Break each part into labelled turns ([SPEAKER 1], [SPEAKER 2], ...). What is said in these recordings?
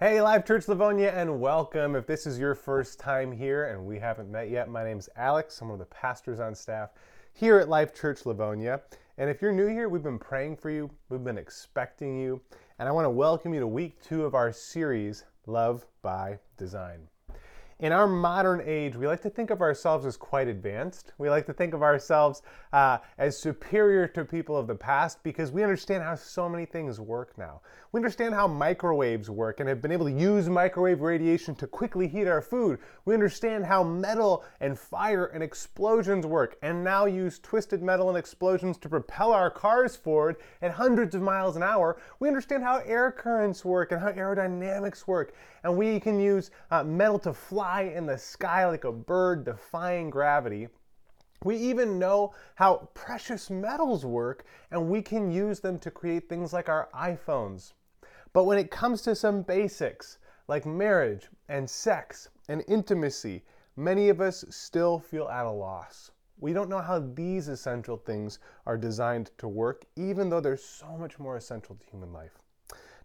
[SPEAKER 1] Hey, Life Church Livonia, and welcome. If this is your first time here and we haven't met yet, my name's Alex. I'm one of the pastors on staff here at Life Church Livonia. And if you're new here, we've been praying for you, we've been expecting you, and I want to welcome you to week two of our series, Love by Design. In our modern age, we like to think of ourselves as quite advanced. We like to think of ourselves uh, as superior to people of the past because we understand how so many things work now. We understand how microwaves work and have been able to use microwave radiation to quickly heat our food. We understand how metal and fire and explosions work and now use twisted metal and explosions to propel our cars forward at hundreds of miles an hour. We understand how air currents work and how aerodynamics work. And we can use uh, metal to fly fly in the sky like a bird defying gravity. We even know how precious metals work, and we can use them to create things like our iPhones. But when it comes to some basics, like marriage and sex and intimacy, many of us still feel at a loss. We don't know how these essential things are designed to work, even though they're so much more essential to human life.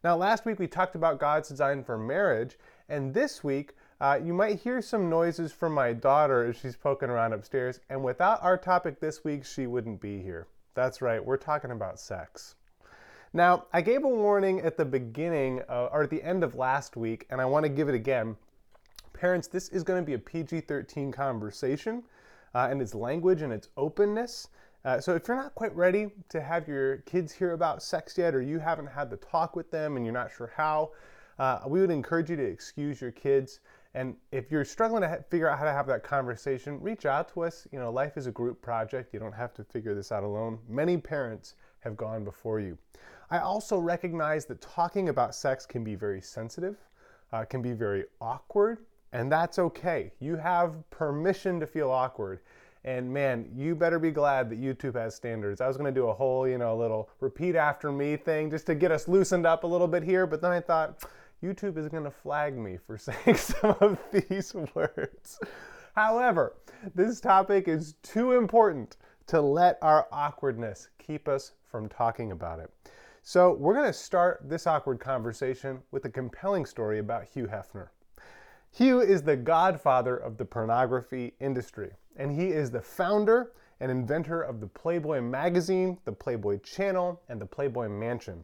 [SPEAKER 1] Now, last week we talked about God's design for marriage, and this week uh, you might hear some noises from my daughter as she's poking around upstairs, and without our topic this week, she wouldn't be here. That's right, we're talking about sex. Now, I gave a warning at the beginning uh, or at the end of last week, and I want to give it again. Parents, this is going to be a PG 13 conversation, uh, and its language and its openness. Uh, so, if you're not quite ready to have your kids hear about sex yet, or you haven't had the talk with them and you're not sure how, uh, we would encourage you to excuse your kids. And if you're struggling to ha- figure out how to have that conversation, reach out to us. You know, life is a group project. You don't have to figure this out alone. Many parents have gone before you. I also recognize that talking about sex can be very sensitive, uh, can be very awkward, and that's okay. You have permission to feel awkward. And man, you better be glad that YouTube has standards. I was to do a whole, you know, little repeat after me thing just to get us loosened up a little bit here, but then I thought, YouTube is going to flag me for saying some of these words. However, this topic is too important to let our awkwardness keep us from talking about it. So, we're going to start this awkward conversation with a compelling story about Hugh Hefner. Hugh is the godfather of the pornography industry, and he is the founder and inventor of the Playboy magazine, the Playboy channel, and the Playboy mansion.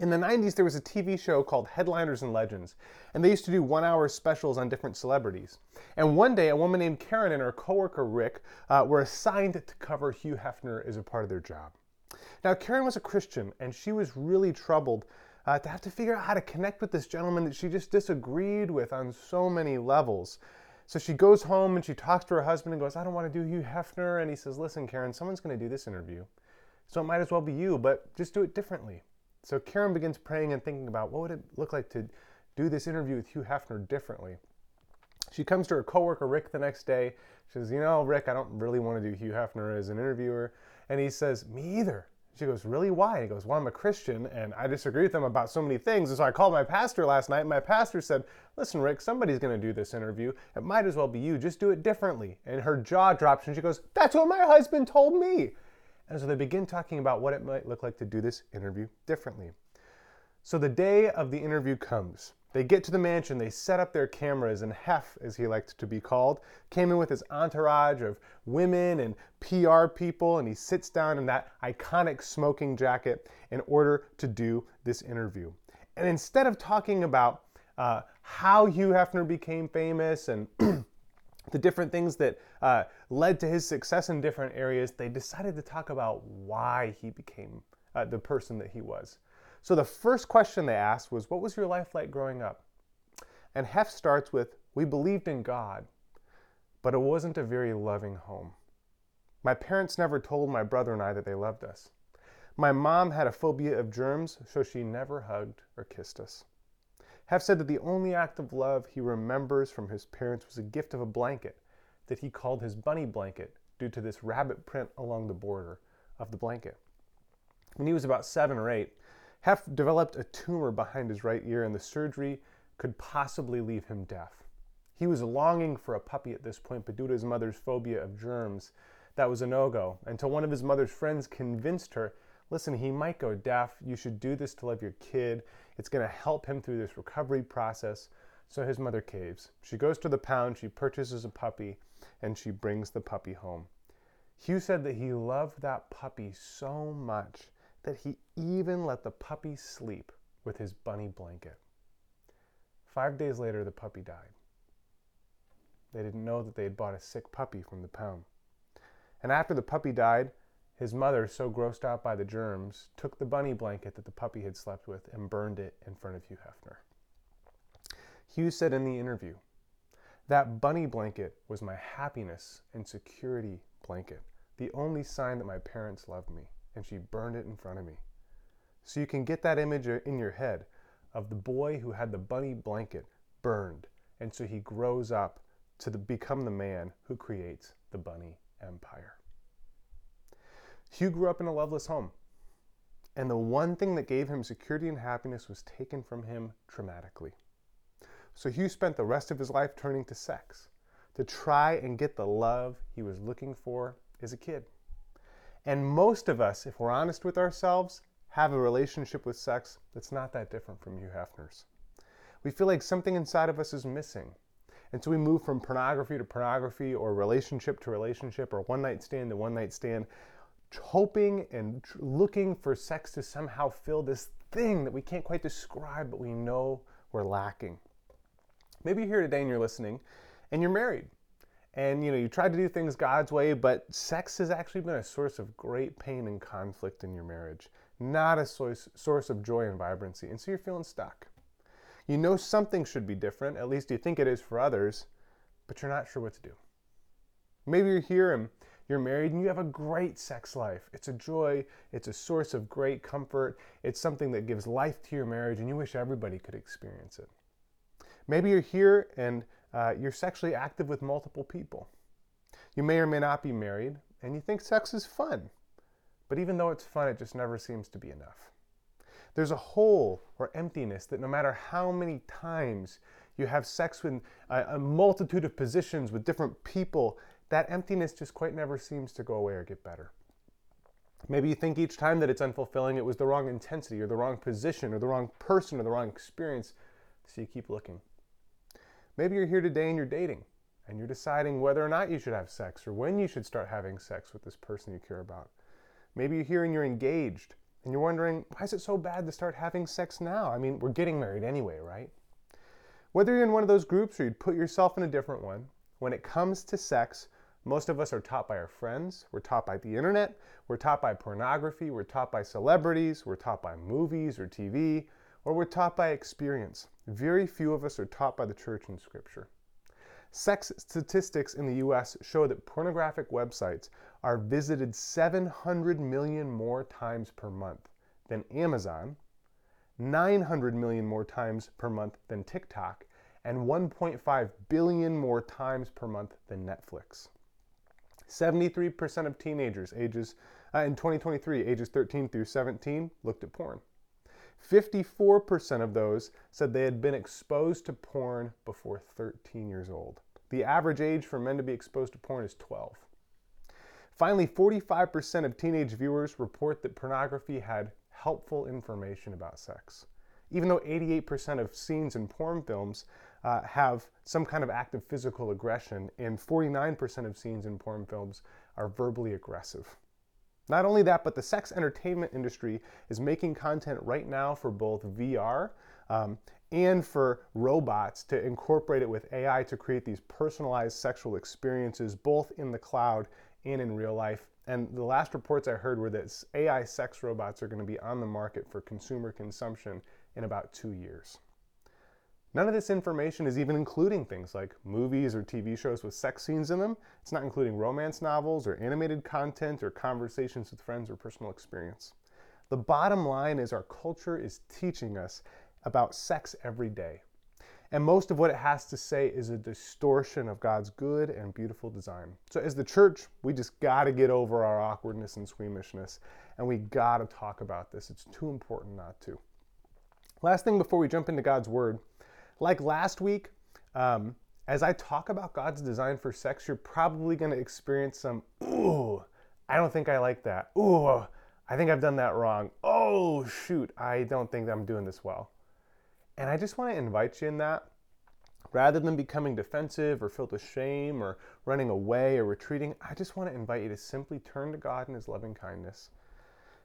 [SPEAKER 1] In the 90s, there was a TV show called Headliners and Legends, and they used to do one hour specials on different celebrities. And one day, a woman named Karen and her coworker Rick uh, were assigned to cover Hugh Hefner as a part of their job. Now, Karen was a Christian, and she was really troubled uh, to have to figure out how to connect with this gentleman that she just disagreed with on so many levels. So she goes home and she talks to her husband and goes, I don't want to do Hugh Hefner. And he says, Listen, Karen, someone's going to do this interview. So it might as well be you, but just do it differently. So Karen begins praying and thinking about what would it look like to do this interview with Hugh Hefner differently. She comes to her coworker Rick the next day. She says, "You know, Rick, I don't really want to do Hugh Hefner as an interviewer." And he says, "Me either." She goes, "Really? Why?" He goes, "Well, I'm a Christian and I disagree with them about so many things." And so I called my pastor last night. And my pastor said, "Listen, Rick, somebody's going to do this interview. It might as well be you. Just do it differently." And her jaw drops and she goes, "That's what my husband told me." And so they begin talking about what it might look like to do this interview differently. So the day of the interview comes. They get to the mansion, they set up their cameras, and Hef, as he liked to be called, came in with his entourage of women and PR people, and he sits down in that iconic smoking jacket in order to do this interview. And instead of talking about uh, how Hugh Hefner became famous and the different things that uh, led to his success in different areas, they decided to talk about why he became uh, the person that he was. So the first question they asked was, What was your life like growing up? And Hef starts with, We believed in God, but it wasn't a very loving home. My parents never told my brother and I that they loved us. My mom had a phobia of germs, so she never hugged or kissed us. Hef said that the only act of love he remembers from his parents was a gift of a blanket that he called his bunny blanket due to this rabbit print along the border of the blanket. When he was about seven or eight, Hef developed a tumor behind his right ear, and the surgery could possibly leave him deaf. He was longing for a puppy at this point, but due to his mother's phobia of germs, that was a no go until one of his mother's friends convinced her listen, he might go deaf. You should do this to love your kid. It's going to help him through this recovery process. So his mother caves. She goes to the pound, she purchases a puppy, and she brings the puppy home. Hugh said that he loved that puppy so much that he even let the puppy sleep with his bunny blanket. Five days later, the puppy died. They didn't know that they had bought a sick puppy from the pound. And after the puppy died, his mother, so grossed out by the germs, took the bunny blanket that the puppy had slept with and burned it in front of Hugh Hefner. Hugh said in the interview, That bunny blanket was my happiness and security blanket, the only sign that my parents loved me, and she burned it in front of me. So you can get that image in your head of the boy who had the bunny blanket burned, and so he grows up to the, become the man who creates the bunny empire. Hugh grew up in a loveless home, and the one thing that gave him security and happiness was taken from him traumatically. So Hugh spent the rest of his life turning to sex to try and get the love he was looking for as a kid. And most of us, if we're honest with ourselves, have a relationship with sex that's not that different from Hugh Hefner's. We feel like something inside of us is missing. And so we move from pornography to pornography or relationship to relationship or one night stand to one night stand, hoping and looking for sex to somehow fill this thing that we can't quite describe, but we know we're lacking. Maybe you're here today and you're listening and you're married and you know you tried to do things God's way, but sex has actually been a source of great pain and conflict in your marriage, not a source source of joy and vibrancy. And so you're feeling stuck. You know something should be different, at least you think it is for others, but you're not sure what to do. Maybe you're here and you're married and you have a great sex life. It's a joy, it's a source of great comfort, it's something that gives life to your marriage, and you wish everybody could experience it. Maybe you're here and uh, you're sexually active with multiple people. You may or may not be married, and you think sex is fun. But even though it's fun, it just never seems to be enough. There's a hole or emptiness that no matter how many times you have sex with a, a multitude of positions with different people, that emptiness just quite never seems to go away or get better. Maybe you think each time that it's unfulfilling, it was the wrong intensity or the wrong position or the wrong person or the wrong experience, so you keep looking. Maybe you're here today and you're dating and you're deciding whether or not you should have sex or when you should start having sex with this person you care about. Maybe you're here and you're engaged and you're wondering, why is it so bad to start having sex now? I mean, we're getting married anyway, right? Whether you're in one of those groups or you'd put yourself in a different one, when it comes to sex, most of us are taught by our friends, we're taught by the internet, we're taught by pornography, we're taught by celebrities, we're taught by movies or TV, or we're taught by experience. Very few of us are taught by the church and scripture. Sex statistics in the US show that pornographic websites are visited 700 million more times per month than Amazon, 900 million more times per month than TikTok, and 1.5 billion more times per month than Netflix. 73% of teenagers ages uh, in 2023, ages 13 through 17, looked at porn. 54% of those said they had been exposed to porn before 13 years old. The average age for men to be exposed to porn is 12. Finally, 45% of teenage viewers report that pornography had helpful information about sex. Even though 88% of scenes in porn films uh, have some kind of act of physical aggression, and 49% of scenes in porn films are verbally aggressive. Not only that, but the sex entertainment industry is making content right now for both VR um, and for robots to incorporate it with AI to create these personalized sexual experiences, both in the cloud and in real life. And the last reports I heard were that AI sex robots are going to be on the market for consumer consumption in about two years. None of this information is even including things like movies or TV shows with sex scenes in them. It's not including romance novels or animated content or conversations with friends or personal experience. The bottom line is our culture is teaching us about sex every day. And most of what it has to say is a distortion of God's good and beautiful design. So, as the church, we just got to get over our awkwardness and squeamishness, and we got to talk about this. It's too important not to. Last thing before we jump into God's Word like last week, um, as I talk about God's design for sex, you're probably going to experience some, ooh, I don't think I like that. Ooh, I think I've done that wrong. Oh, shoot, I don't think I'm doing this well. And I just want to invite you in that. Rather than becoming defensive or filled with shame or running away or retreating, I just want to invite you to simply turn to God in His loving kindness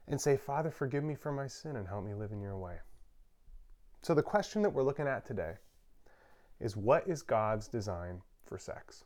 [SPEAKER 1] and say, Father, forgive me for my sin and help me live in your way. So, the question that we're looking at today is what is God's design for sex?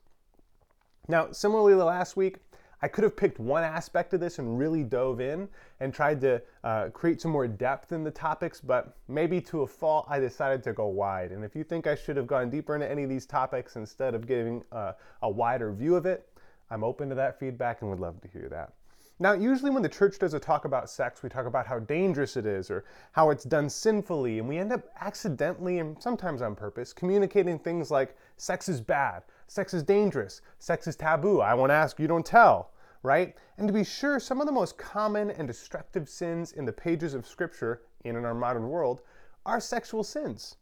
[SPEAKER 1] Now, similarly to last week, I could have picked one aspect of this and really dove in and tried to uh, create some more depth in the topics, but maybe to a fault, I decided to go wide. And if you think I should have gone deeper into any of these topics instead of giving uh, a wider view of it, I'm open to that feedback and would love to hear that. Now, usually when the church does a talk about sex, we talk about how dangerous it is or how it's done sinfully, and we end up accidentally and sometimes on purpose communicating things like sex is bad, sex is dangerous, sex is taboo, I won't ask, you don't tell, right? And to be sure, some of the most common and destructive sins in the pages of Scripture and in our modern world are sexual sins.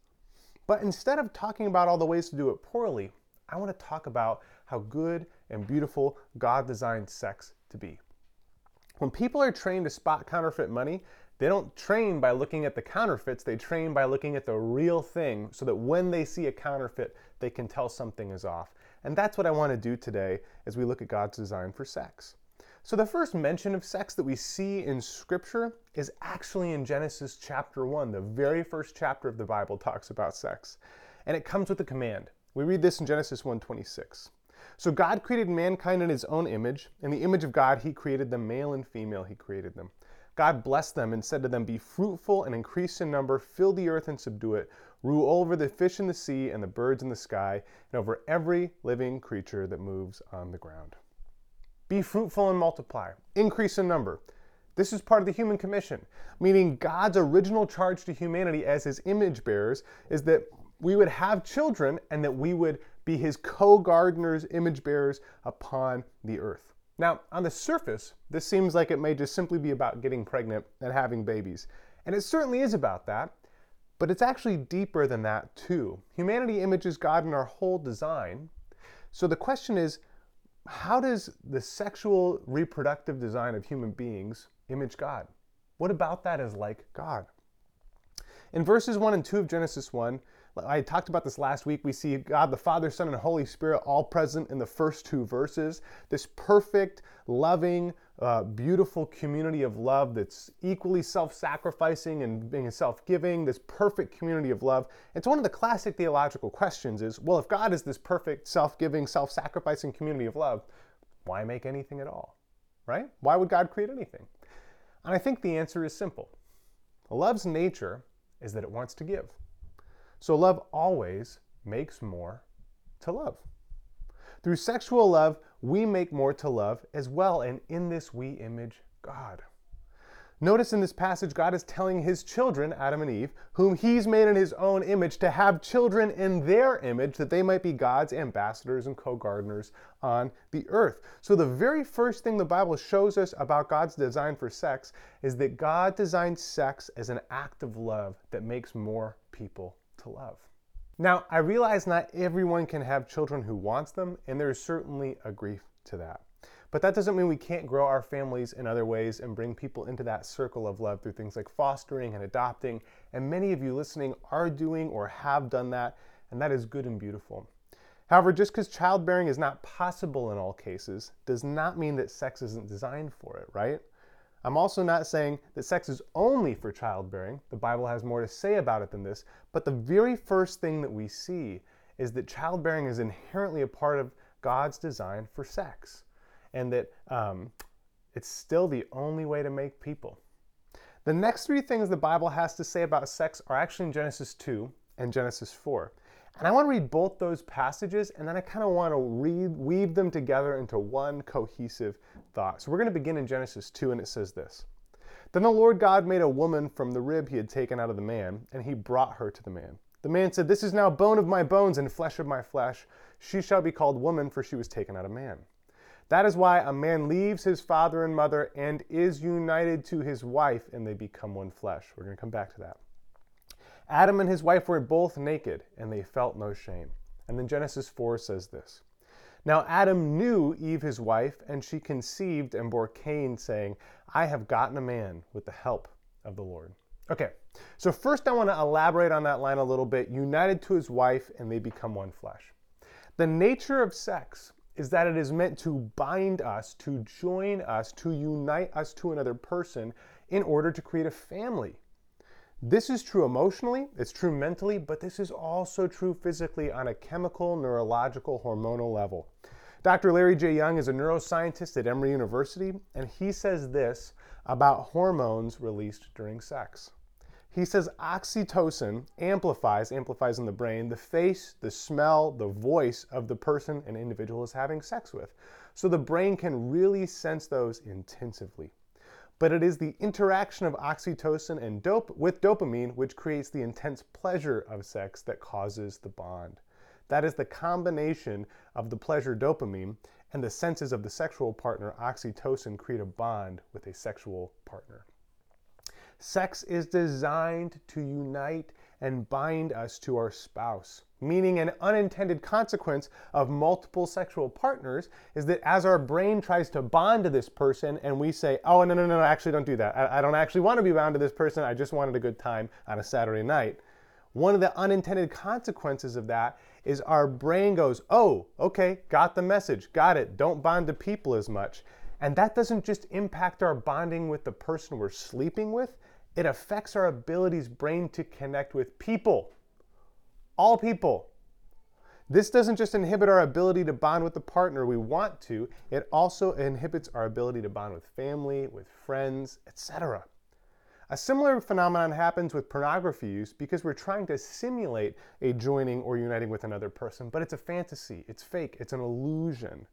[SPEAKER 1] But instead of talking about all the ways to do it poorly, I want to talk about how good and beautiful God designed sex to be. When people are trained to spot counterfeit money, they don't train by looking at the counterfeits, they train by looking at the real thing so that when they see a counterfeit, they can tell something is off. And that's what I want to do today as we look at God's design for sex. So, the first mention of sex that we see in Scripture is actually in Genesis chapter 1. The very first chapter of the Bible talks about sex. And it comes with a command. We read this in Genesis 1:26. So God created mankind in his own image. In the image of God, he created them, male and female, he created them. God blessed them and said to them, Be fruitful and increase in number, fill the earth and subdue it, rule over the fish in the sea and the birds in the sky, and over every living creature that moves on the ground. Be fruitful and multiply, increase in number. This is part of the human commission, meaning God's original charge to humanity as his image bearers is that we would have children and that we would be his co gardeners, image bearers upon the earth. Now, on the surface, this seems like it may just simply be about getting pregnant and having babies. And it certainly is about that, but it's actually deeper than that, too. Humanity images God in our whole design. So the question is how does the sexual reproductive design of human beings image God? What about that is like God? In verses 1 and 2 of Genesis 1, I talked about this last week. We see God the Father, Son, and Holy Spirit all present in the first two verses. This perfect, loving, uh, beautiful community of love that's equally self sacrificing and being self giving, this perfect community of love. It's one of the classic theological questions is well, if God is this perfect, self giving, self sacrificing community of love, why make anything at all? Right? Why would God create anything? And I think the answer is simple. Love's nature is that it wants to give. So love always makes more to love. Through sexual love, we make more to love as well, and in this we image God. Notice in this passage, God is telling his children, Adam and Eve, whom he's made in his own image, to have children in their image that they might be God's ambassadors and co gardeners on the earth. So, the very first thing the Bible shows us about God's design for sex is that God designed sex as an act of love that makes more people to love. Now, I realize not everyone can have children who wants them, and there's certainly a grief to that. But that doesn't mean we can't grow our families in other ways and bring people into that circle of love through things like fostering and adopting. And many of you listening are doing or have done that, and that is good and beautiful. However, just because childbearing is not possible in all cases does not mean that sex isn't designed for it, right? I'm also not saying that sex is only for childbearing. The Bible has more to say about it than this. But the very first thing that we see is that childbearing is inherently a part of God's design for sex, and that um, it's still the only way to make people. The next three things the Bible has to say about sex are actually in Genesis 2 and Genesis 4. And I want to read both those passages and then I kind of want to weave them together into one cohesive thought. So we're going to begin in Genesis 2 and it says this Then the Lord God made a woman from the rib he had taken out of the man, and he brought her to the man. The man said, This is now bone of my bones and flesh of my flesh. She shall be called woman, for she was taken out of man. That is why a man leaves his father and mother and is united to his wife, and they become one flesh. We're going to come back to that. Adam and his wife were both naked, and they felt no shame. And then Genesis 4 says this Now Adam knew Eve his wife, and she conceived and bore Cain, saying, I have gotten a man with the help of the Lord. Okay, so first I want to elaborate on that line a little bit. United to his wife, and they become one flesh. The nature of sex is that it is meant to bind us, to join us, to unite us to another person in order to create a family. This is true emotionally, it's true mentally, but this is also true physically on a chemical, neurological, hormonal level. Dr. Larry J. Young is a neuroscientist at Emory University, and he says this about hormones released during sex. He says oxytocin amplifies, amplifies in the brain, the face, the smell, the voice of the person an individual is having sex with. So the brain can really sense those intensively. But it is the interaction of oxytocin and dope with dopamine which creates the intense pleasure of sex that causes the bond. That is the combination of the pleasure dopamine and the senses of the sexual partner, oxytocin, create a bond with a sexual partner. Sex is designed to unite and bind us to our spouse. Meaning, an unintended consequence of multiple sexual partners is that as our brain tries to bond to this person and we say, oh, no, no, no, actually don't do that. I, I don't actually want to be bound to this person. I just wanted a good time on a Saturday night. One of the unintended consequences of that is our brain goes, oh, okay, got the message, got it, don't bond to people as much. And that doesn't just impact our bonding with the person we're sleeping with, it affects our abilities brain to connect with people. All people. This doesn't just inhibit our ability to bond with the partner we want to, it also inhibits our ability to bond with family, with friends, etc. A similar phenomenon happens with pornography use because we're trying to simulate a joining or uniting with another person, but it's a fantasy, it's fake, it's an illusion.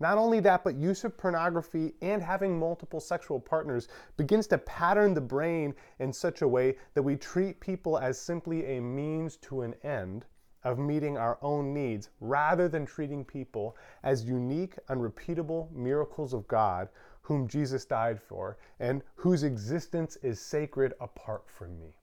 [SPEAKER 1] Not only that, but use of pornography and having multiple sexual partners begins to pattern the brain in such a way that we treat people as simply a means to an end of meeting our own needs rather than treating people as unique, unrepeatable miracles of God whom Jesus died for and whose existence is sacred apart from me.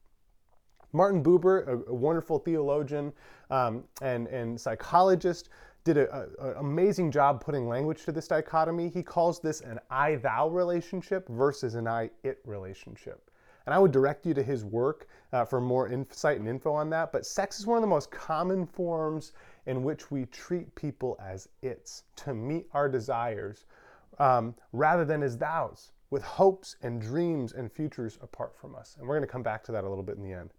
[SPEAKER 1] Martin Buber, a, wonderful theologian um, and, and psychologist, did an amazing job putting language to this dichotomy. He calls this an I thou relationship versus an I it relationship. And I would direct you to his work uh, for more insight and info on that. But sex is one of the most common forms in which we treat people as its to meet our desires um, rather than as thous, with hopes and dreams and futures apart from us. And we're going to come back to that a little bit in the end.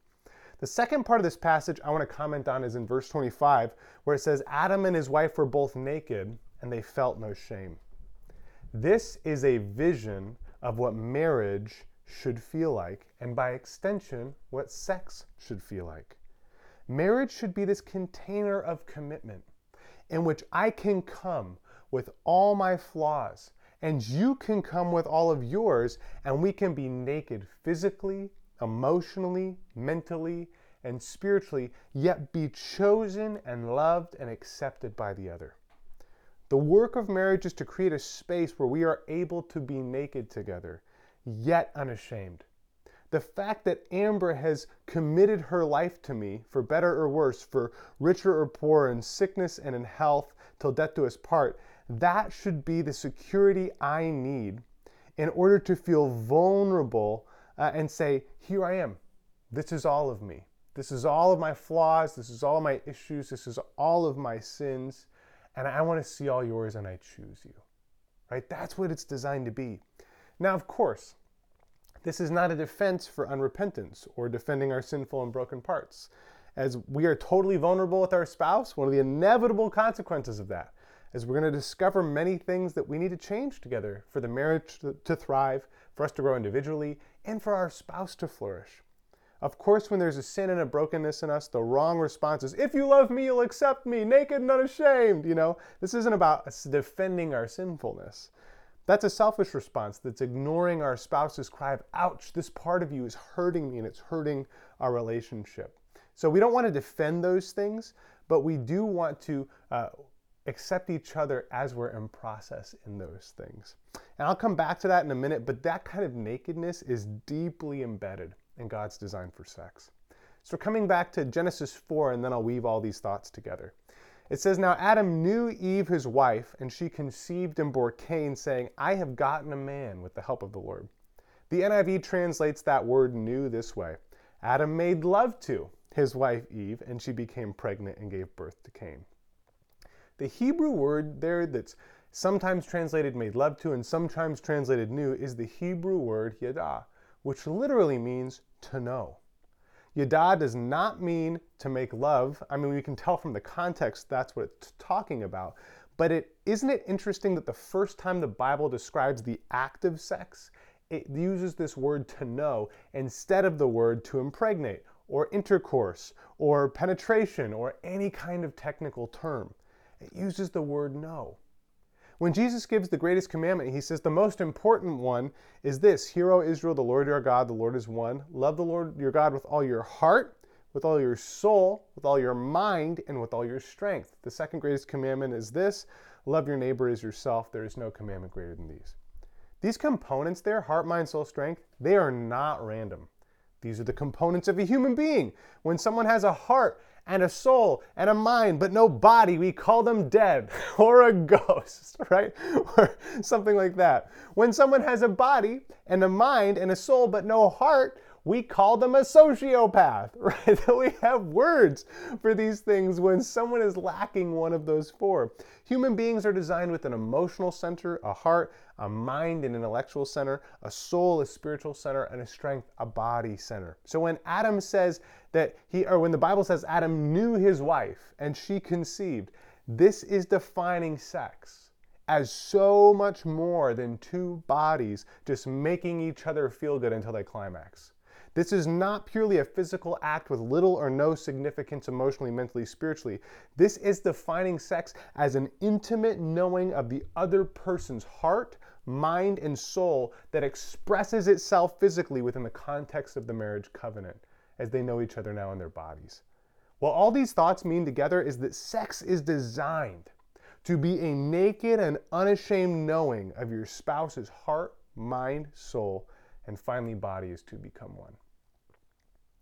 [SPEAKER 1] The second part of this passage I want to comment on is in verse 25, where it says, Adam and his wife were both naked, and they felt no shame. This is a vision of what marriage should feel like, and by extension, what sex should feel like. Marriage should be this container of commitment in which I can come with all my flaws, and you can come with all of yours, and we can be naked physically, emotionally, mentally, and spiritually, yet be chosen and loved and accepted by the other. The work of marriage is to create a space where we are able to be naked together, yet unashamed. The fact that Amber has committed her life to me, for better or worse, for richer or poorer, in sickness and in health, till death do us part, that should be the security I need in order to feel vulnerable uh, and say, Here I am. This is all of me. This is all of my flaws. This is all my issues. This is all of my sins. And I want to see all yours and I choose you. Right? That's what it's designed to be. Now, of course, this is not a defense for unrepentance or defending our sinful and broken parts. As we are totally vulnerable with our spouse, one of the inevitable consequences of that is we're going to discover many things that we need to change together for the marriage to, to thrive, for us to grow individually, and for our spouse to flourish. Of course, when there's a sin and a brokenness in us, the wrong response is, if you love me, you'll accept me, naked and unashamed. You know, this isn't about defending our sinfulness. That's a selfish response that's ignoring our spouse's cry of, ouch, this part of you is hurting me and it's hurting our relationship. So we don't want to defend those things, but we do want to uh, accept each other as we're in process in those things. And I'll come back to that in a minute, but that kind of nakedness is deeply embedded in God's design for sex. So, coming back to Genesis 4, and then I'll weave all these thoughts together. It says, Now Adam knew Eve, his wife, and she conceived and bore Cain, saying, I have gotten a man with the help of the Lord. The NIV translates that word knew this way Adam made love to his wife Eve, and she became pregnant and gave birth to Cain. The Hebrew word there that's sometimes translated made love to and sometimes translated knew, is the Hebrew word yada, which literally means to know. Yada does not mean to make love. I mean, we can tell from the context that's what it's talking about. But it isn't it interesting that the first time the Bible describes the act of sex, it uses this word to know instead of the word to impregnate or intercourse or penetration or any kind of technical term. It uses the word know. When Jesus gives the greatest commandment, he says the most important one is this Hear, O Israel, the Lord your God, the Lord is one. Love the Lord your God with all your heart, with all your soul, with all your mind, and with all your strength. The second greatest commandment is this love your neighbor as yourself. There is no commandment greater than these. These components there, heart, mind, soul, strength, they are not random. These are the components of a human being. When someone has a heart and a soul and a mind, but no body, we call them dead or a ghost, right? Or something like that. When someone has a body and a mind and a soul, but no heart, we call them a sociopath, right? we have words for these things when someone is lacking one of those four. Human beings are designed with an emotional center, a heart, a mind, an intellectual center, a soul, a spiritual center, and a strength, a body center. So when Adam says that he, or when the Bible says Adam knew his wife and she conceived, this is defining sex as so much more than two bodies just making each other feel good until they climax. This is not purely a physical act with little or no significance emotionally, mentally, spiritually. This is defining sex as an intimate knowing of the other person's heart, mind, and soul that expresses itself physically within the context of the marriage covenant as they know each other now in their bodies. What all these thoughts mean together is that sex is designed to be a naked and unashamed knowing of your spouse's heart, mind, soul, and finally body is to become one.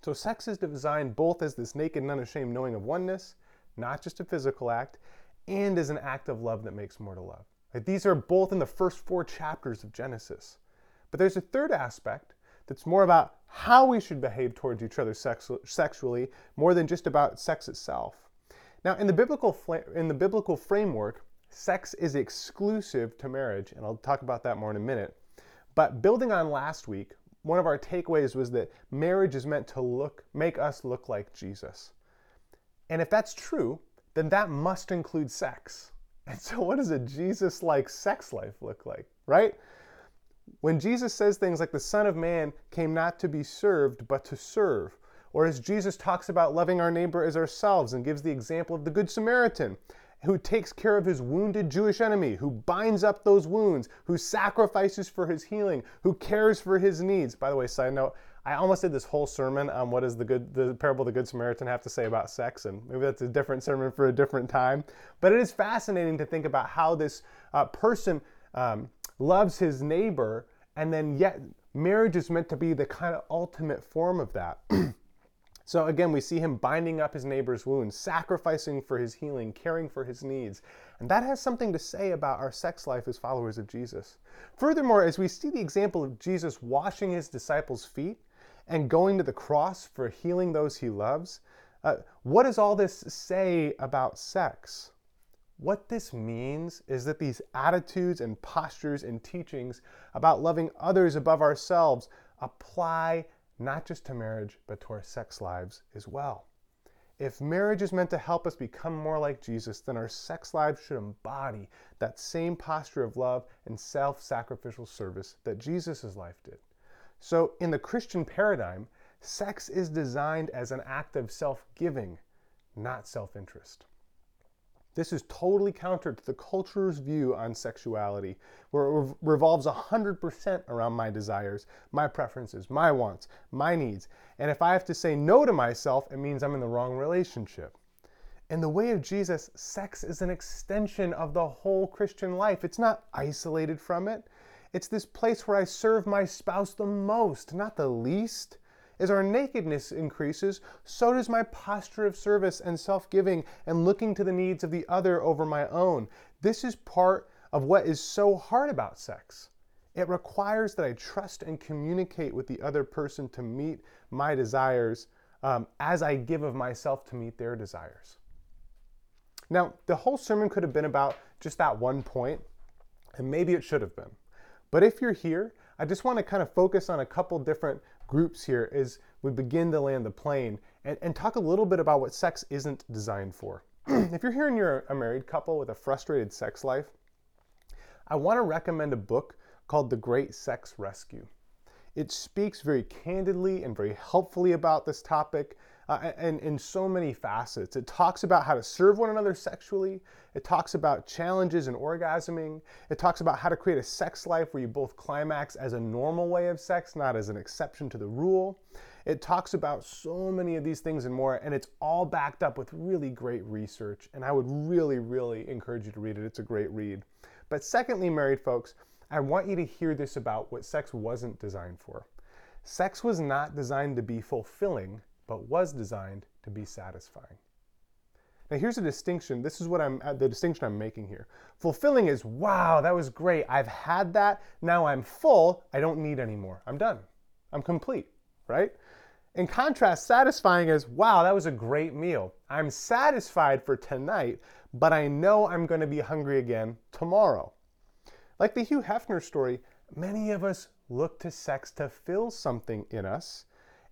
[SPEAKER 1] So sex is designed both as this naked and unashamed knowing of oneness, not just a physical act, and as an act of love that makes more to love. These are both in the first four chapters of Genesis. But there's a third aspect that's more about how we should behave towards each other sexually, more than just about sex itself. Now, in the biblical in the biblical framework, sex is exclusive to marriage, and I'll talk about that more in a minute. But building on last week, one of our takeaways was that marriage is meant to look make us look like Jesus. And if that's true, then that must include sex. And so what does a Jesus-like sex life look like, right? When Jesus says things like the Son of Man came not to be served, but to serve, or as Jesus talks about loving our neighbor as ourselves and gives the example of the Good Samaritan, who takes care of his wounded Jewish enemy, who binds up those wounds, who sacrifices for his healing, who cares for his needs. By the way, side note, I almost did this whole sermon on what does the good the parable of the good Samaritan have to say about sex, and maybe that's a different sermon for a different time. But it is fascinating to think about how this uh, person um, loves his neighbor, and then yet marriage is meant to be the kind of ultimate form of that. So again, we see him binding up his neighbor's wounds, sacrificing for his healing, caring for his needs. And that has something to say about our sex life as followers of Jesus. Furthermore, as we see the example of Jesus washing his disciples' feet and going to the cross for healing those he loves, uh, what does all this say about sex? What this means is that these attitudes and postures and teachings about loving others above ourselves apply not just to marriage, but to our sex lives as well. If marriage is meant to help us become more like Jesus, then our sex lives should embody that same posture of love and self sacrificial service that Jesus' life did. So, in the Christian paradigm, sex is designed as an act of self giving, not self interest. This is totally counter to the culture's view on sexuality, where it revolves 100% around my desires, my preferences, my wants, my needs. And if I have to say no to myself, it means I'm in the wrong relationship. In the way of Jesus, sex is an extension of the whole Christian life. It's not isolated from it. It's this place where I serve my spouse the most, not the least. As our nakedness increases, so does my posture of service and self giving and looking to the needs of the other over my own. This is part of what is so hard about sex. It requires that I trust and communicate with the other person to meet my desires um, as I give of myself to meet their desires. Now, the whole sermon could have been about just that one point, and maybe it should have been. But if you're here, I just want to kind of focus on a couple different groups here as we begin to land the plane and, and talk a little bit about what sex isn't designed for. if you're here and you're a married couple with a frustrated sex life, I want to recommend a book called The Great Sex Rescue. It speaks very candidly and very helpfully about this topic uh, and in so many facets. It talks about how to serve one another sexually. It talks about challenges in orgasming. It talks about how to create a sex life where you both climax as a normal way of sex, not as an exception to the rule. It talks about so many of these things and more, and it's all backed up with really great research. And I would really, really encourage you to read it. It's a great read. But secondly, married folks, I want you to hear this about what sex wasn't designed for. Sex was not designed to be fulfilling, but was designed to be satisfying. Now here's a distinction. This is what I'm uh, the distinction I'm making here. Fulfilling is wow, that was great. I've had that. Now I'm full. I don't need any more. I'm done. I'm complete, right? In contrast, satisfying is wow, that was a great meal. I'm satisfied for tonight, but I know I'm going to be hungry again tomorrow. Like the Hugh Hefner story, many of us look to sex to fill something in us.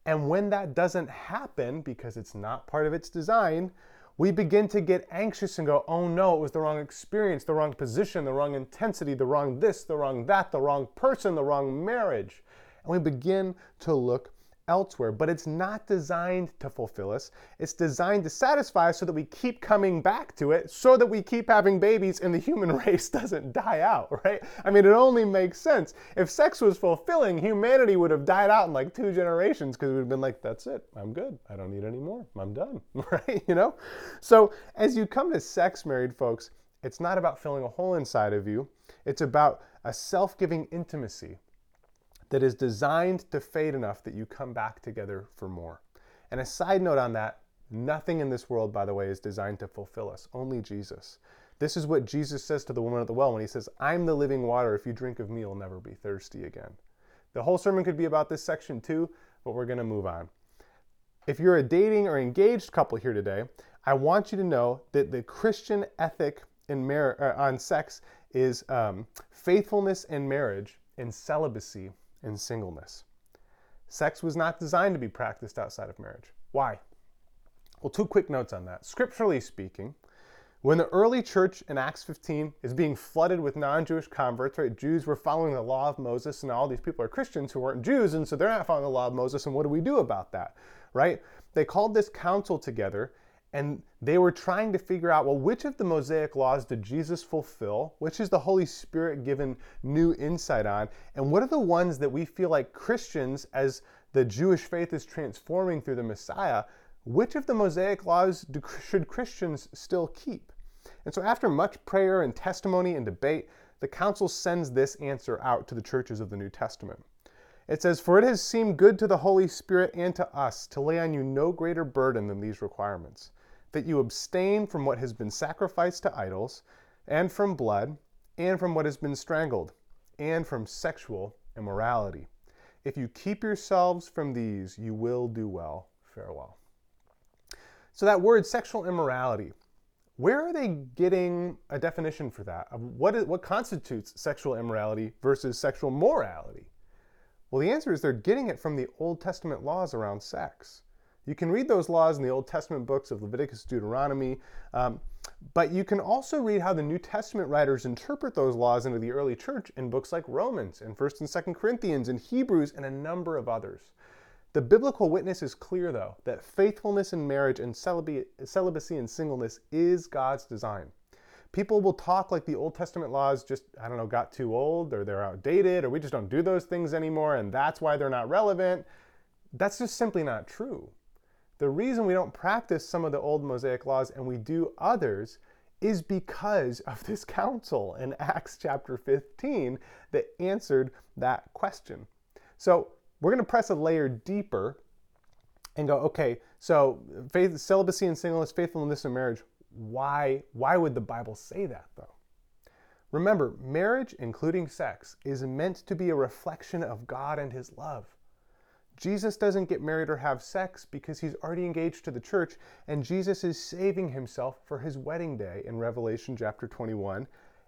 [SPEAKER 1] And when that doesn't happen because it's not part of its design, we begin to get anxious and go, oh no, it was the wrong experience, the wrong position, the wrong intensity, the wrong this, the wrong that, the wrong person, the wrong marriage. And we begin to look elsewhere, but it's not designed to fulfill us. It's designed to satisfy us so that we keep coming back to it, so that we keep having babies and the human race doesn't die out, right? I mean, it only makes sense. If sex was fulfilling, humanity would have died out in like two generations because we'd have been like, that's it, I'm good. I don't need any more. I'm done, right? You know? So as you come to sex, married folks, it's not about filling a hole inside of you. It's about a self giving intimacy that is designed to fade enough that you come back together for more. And a side note on that nothing in this world, by the way, is designed to fulfill us, only Jesus. This is what Jesus says to the woman at the well when he says, I'm the living water. If you drink of me, you'll never be thirsty again. The whole sermon could be about this section too, but we're going to move on. If you're a dating or engaged couple here today, I want you to know that the Christian ethic in mar- uh, on sex is um, faithfulness in marriage and celibacy in singleness. Sex was not designed to be practiced outside of marriage. Why? Well, two quick notes on that. Scripturally speaking, when the early church in Acts 15 is being flooded with non Jewish converts, right? Jews were following the law of Moses, and all these people are Christians who weren't Jews, and so they're not following the law of Moses, and what do we do about that, right? They called this council together and they were trying to figure out well, which of the Mosaic laws did Jesus fulfill? Which is the Holy Spirit given new insight on? And what are the ones that we feel like Christians, as the Jewish faith is transforming through the Messiah, which of the Mosaic laws do, should Christians still keep? And so, after much prayer and testimony and debate, the council sends this answer out to the churches of the New Testament. It says, For it has seemed good to the Holy Spirit and to us to lay on you no greater burden than these requirements that you abstain from what has been sacrificed to idols, and from blood, and from what has been strangled, and from sexual immorality. If you keep yourselves from these, you will do well. Farewell. So, that word sexual immorality, where are they getting a definition for that? What, is, what constitutes sexual immorality versus sexual morality? Well, the answer is they're getting it from the Old Testament laws around sex. You can read those laws in the Old Testament books of Leviticus, Deuteronomy, um, but you can also read how the New Testament writers interpret those laws into the early church in books like Romans and 1st and 2nd Corinthians and Hebrews and a number of others. The biblical witness is clear, though, that faithfulness in marriage and celibacy and singleness is God's design. People will talk like the Old Testament laws just, I don't know, got too old or they're outdated or we just don't do those things anymore and that's why they're not relevant. That's just simply not true. The reason we don't practice some of the old Mosaic laws and we do others is because of this council in Acts chapter 15 that answered that question. So we're going to press a layer deeper and go, okay, so faith, celibacy and singleness, faithfulness in marriage, why, why would the Bible say that though? Remember, marriage, including sex, is meant to be a reflection of God and His love. Jesus doesn't get married or have sex because he's already engaged to the church, and Jesus is saving himself for his wedding day in Revelation chapter 21.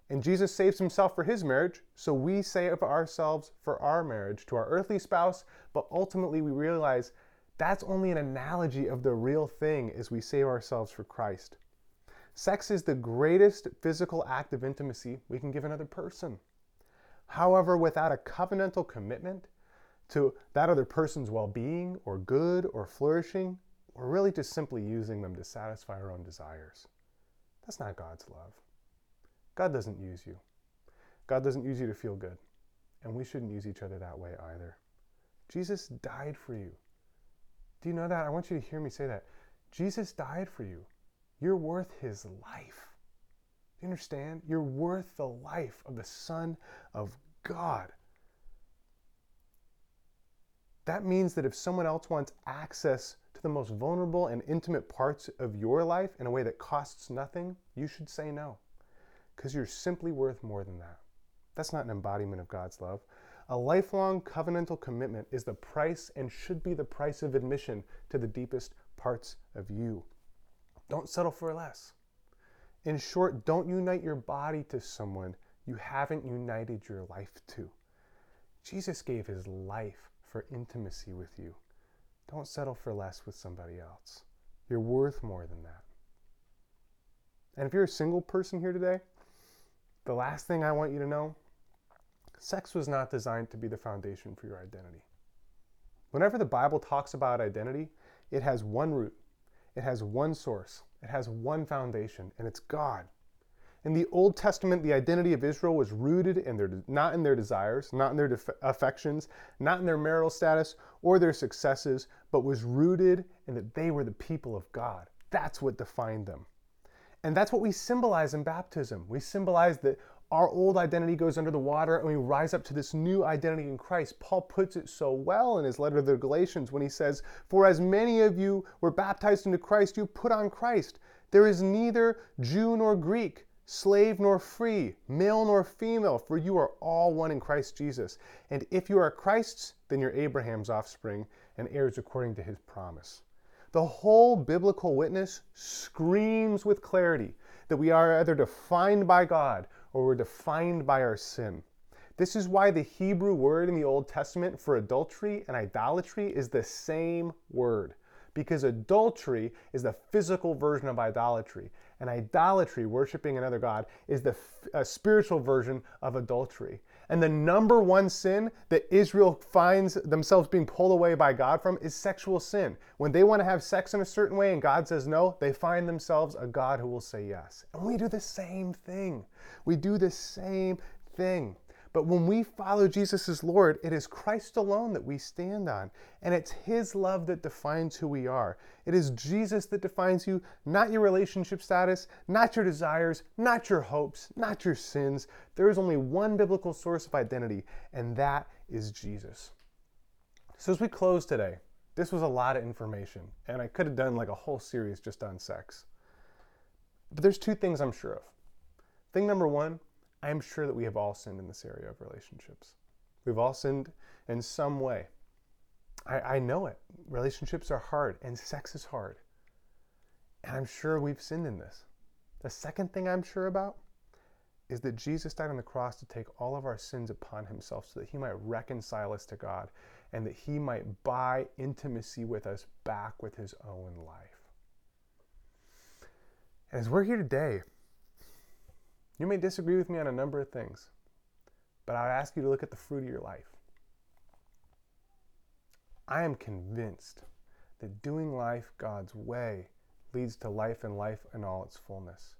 [SPEAKER 1] And Jesus saves himself for his marriage, so we save ourselves for our marriage to our earthly spouse, but ultimately we realize that's only an analogy of the real thing as we save ourselves for Christ. Sex is the greatest physical act of intimacy we can give another person. However, without a covenantal commitment to that other person's well being or good or flourishing, we're really just simply using them to satisfy our own desires. That's not God's love. God doesn't use you. God doesn't use you to feel good. And we shouldn't use each other that way either. Jesus died for you. Do you know that? I want you to hear me say that. Jesus died for you. You're worth his life. Do you understand? You're worth the life of the Son of God. That means that if someone else wants access to the most vulnerable and intimate parts of your life in a way that costs nothing, you should say no. Because you're simply worth more than that. That's not an embodiment of God's love. A lifelong covenantal commitment is the price and should be the price of admission to the deepest parts of you. Don't settle for less. In short, don't unite your body to someone you haven't united your life to. Jesus gave his life for intimacy with you. Don't settle for less with somebody else. You're worth more than that. And if you're a single person here today, the last thing I want you to know Sex was not designed to be the foundation for your identity. Whenever the Bible talks about identity, it has one root, it has one source, it has one foundation, and it's God. In the Old Testament, the identity of Israel was rooted in their not in their desires, not in their def- affections, not in their marital status or their successes, but was rooted in that they were the people of God. That's what defined them. And that's what we symbolize in baptism. We symbolize that our old identity goes under the water and we rise up to this new identity in Christ. Paul puts it so well in his letter to the Galatians when he says, For as many of you were baptized into Christ, you put on Christ. There is neither Jew nor Greek, slave nor free, male nor female, for you are all one in Christ Jesus. And if you are Christ's, then you're Abraham's offspring and heirs according to his promise. The whole biblical witness screams with clarity that we are either defined by God or we're defined by our sin. This is why the Hebrew word in the Old Testament for adultery and idolatry is the same word. Because adultery is the physical version of idolatry, and idolatry, worshiping another God, is the spiritual version of adultery. And the number one sin that Israel finds themselves being pulled away by God from is sexual sin. When they want to have sex in a certain way and God says no, they find themselves a God who will say yes. And we do the same thing. We do the same thing. But when we follow Jesus as Lord, it is Christ alone that we stand on. And it's His love that defines who we are. It is Jesus that defines you, not your relationship status, not your desires, not your hopes, not your sins. There is only one biblical source of identity, and that is Jesus. So as we close today, this was a lot of information, and I could have done like a whole series just on sex. But there's two things I'm sure of. Thing number one, I am sure that we have all sinned in this area of relationships. We've all sinned in some way. I, I know it. Relationships are hard, and sex is hard. And I'm sure we've sinned in this. The second thing I'm sure about is that Jesus died on the cross to take all of our sins upon himself so that he might reconcile us to God and that he might buy intimacy with us back with his own life. And as we're here today, you may disagree with me on a number of things, but I would ask you to look at the fruit of your life. I am convinced that doing life God's way leads to life and life in all its fullness.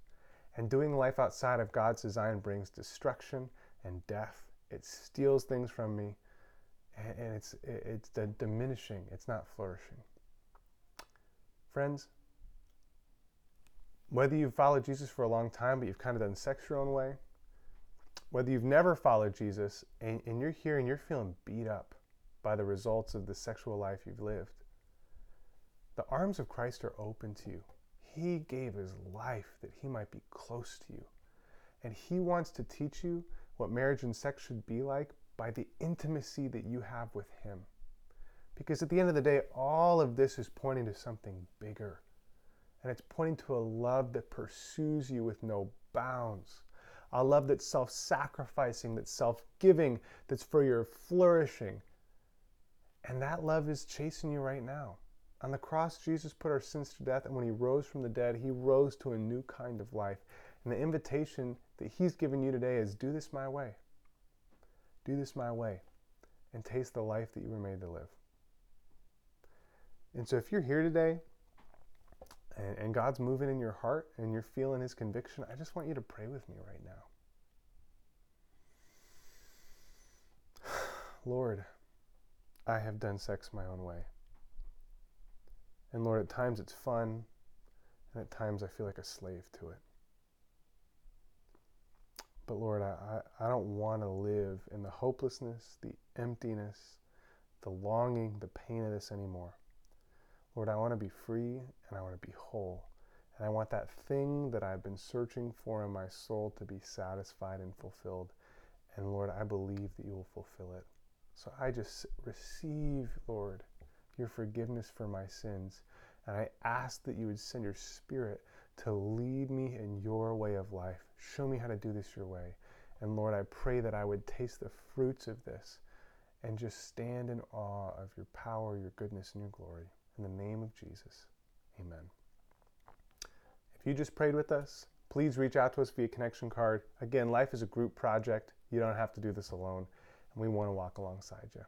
[SPEAKER 1] And doing life outside of God's design brings destruction and death. It steals things from me, and it's, it's diminishing, it's not flourishing. Friends, whether you've followed Jesus for a long time, but you've kind of done sex your own way, whether you've never followed Jesus and, and you're here and you're feeling beat up by the results of the sexual life you've lived, The arms of Christ are open to you. He gave his life that he might be close to you. And he wants to teach you what marriage and sex should be like by the intimacy that you have with him. Because at the end of the day, all of this is pointing to something bigger. And it's pointing to a love that pursues you with no bounds. A love that's self sacrificing, that's self giving, that's for your flourishing. And that love is chasing you right now. On the cross, Jesus put our sins to death, and when he rose from the dead, he rose to a new kind of life. And the invitation that he's given you today is do this my way. Do this my way and taste the life that you were made to live. And so if you're here today and, and God's moving in your heart and you're feeling his conviction, I just want you to pray with me right now. Lord, I have done sex my own way. And Lord, at times it's fun, and at times I feel like a slave to it. But Lord, I, I, I don't want to live in the hopelessness, the emptiness, the longing, the pain of this anymore. Lord, I want to be free and I want to be whole. And I want that thing that I've been searching for in my soul to be satisfied and fulfilled. And Lord, I believe that you will fulfill it. So I just receive, Lord, your forgiveness for my sins. And I ask that you would send your spirit to lead me in your way of life. Show me how to do this your way. And Lord, I pray that I would taste the fruits of this and just stand in awe of your power, your goodness, and your glory. In the name of Jesus, amen. If you just prayed with us, please reach out to us via connection card. Again, life is a group project. You don't have to do this alone, and we want to walk alongside you.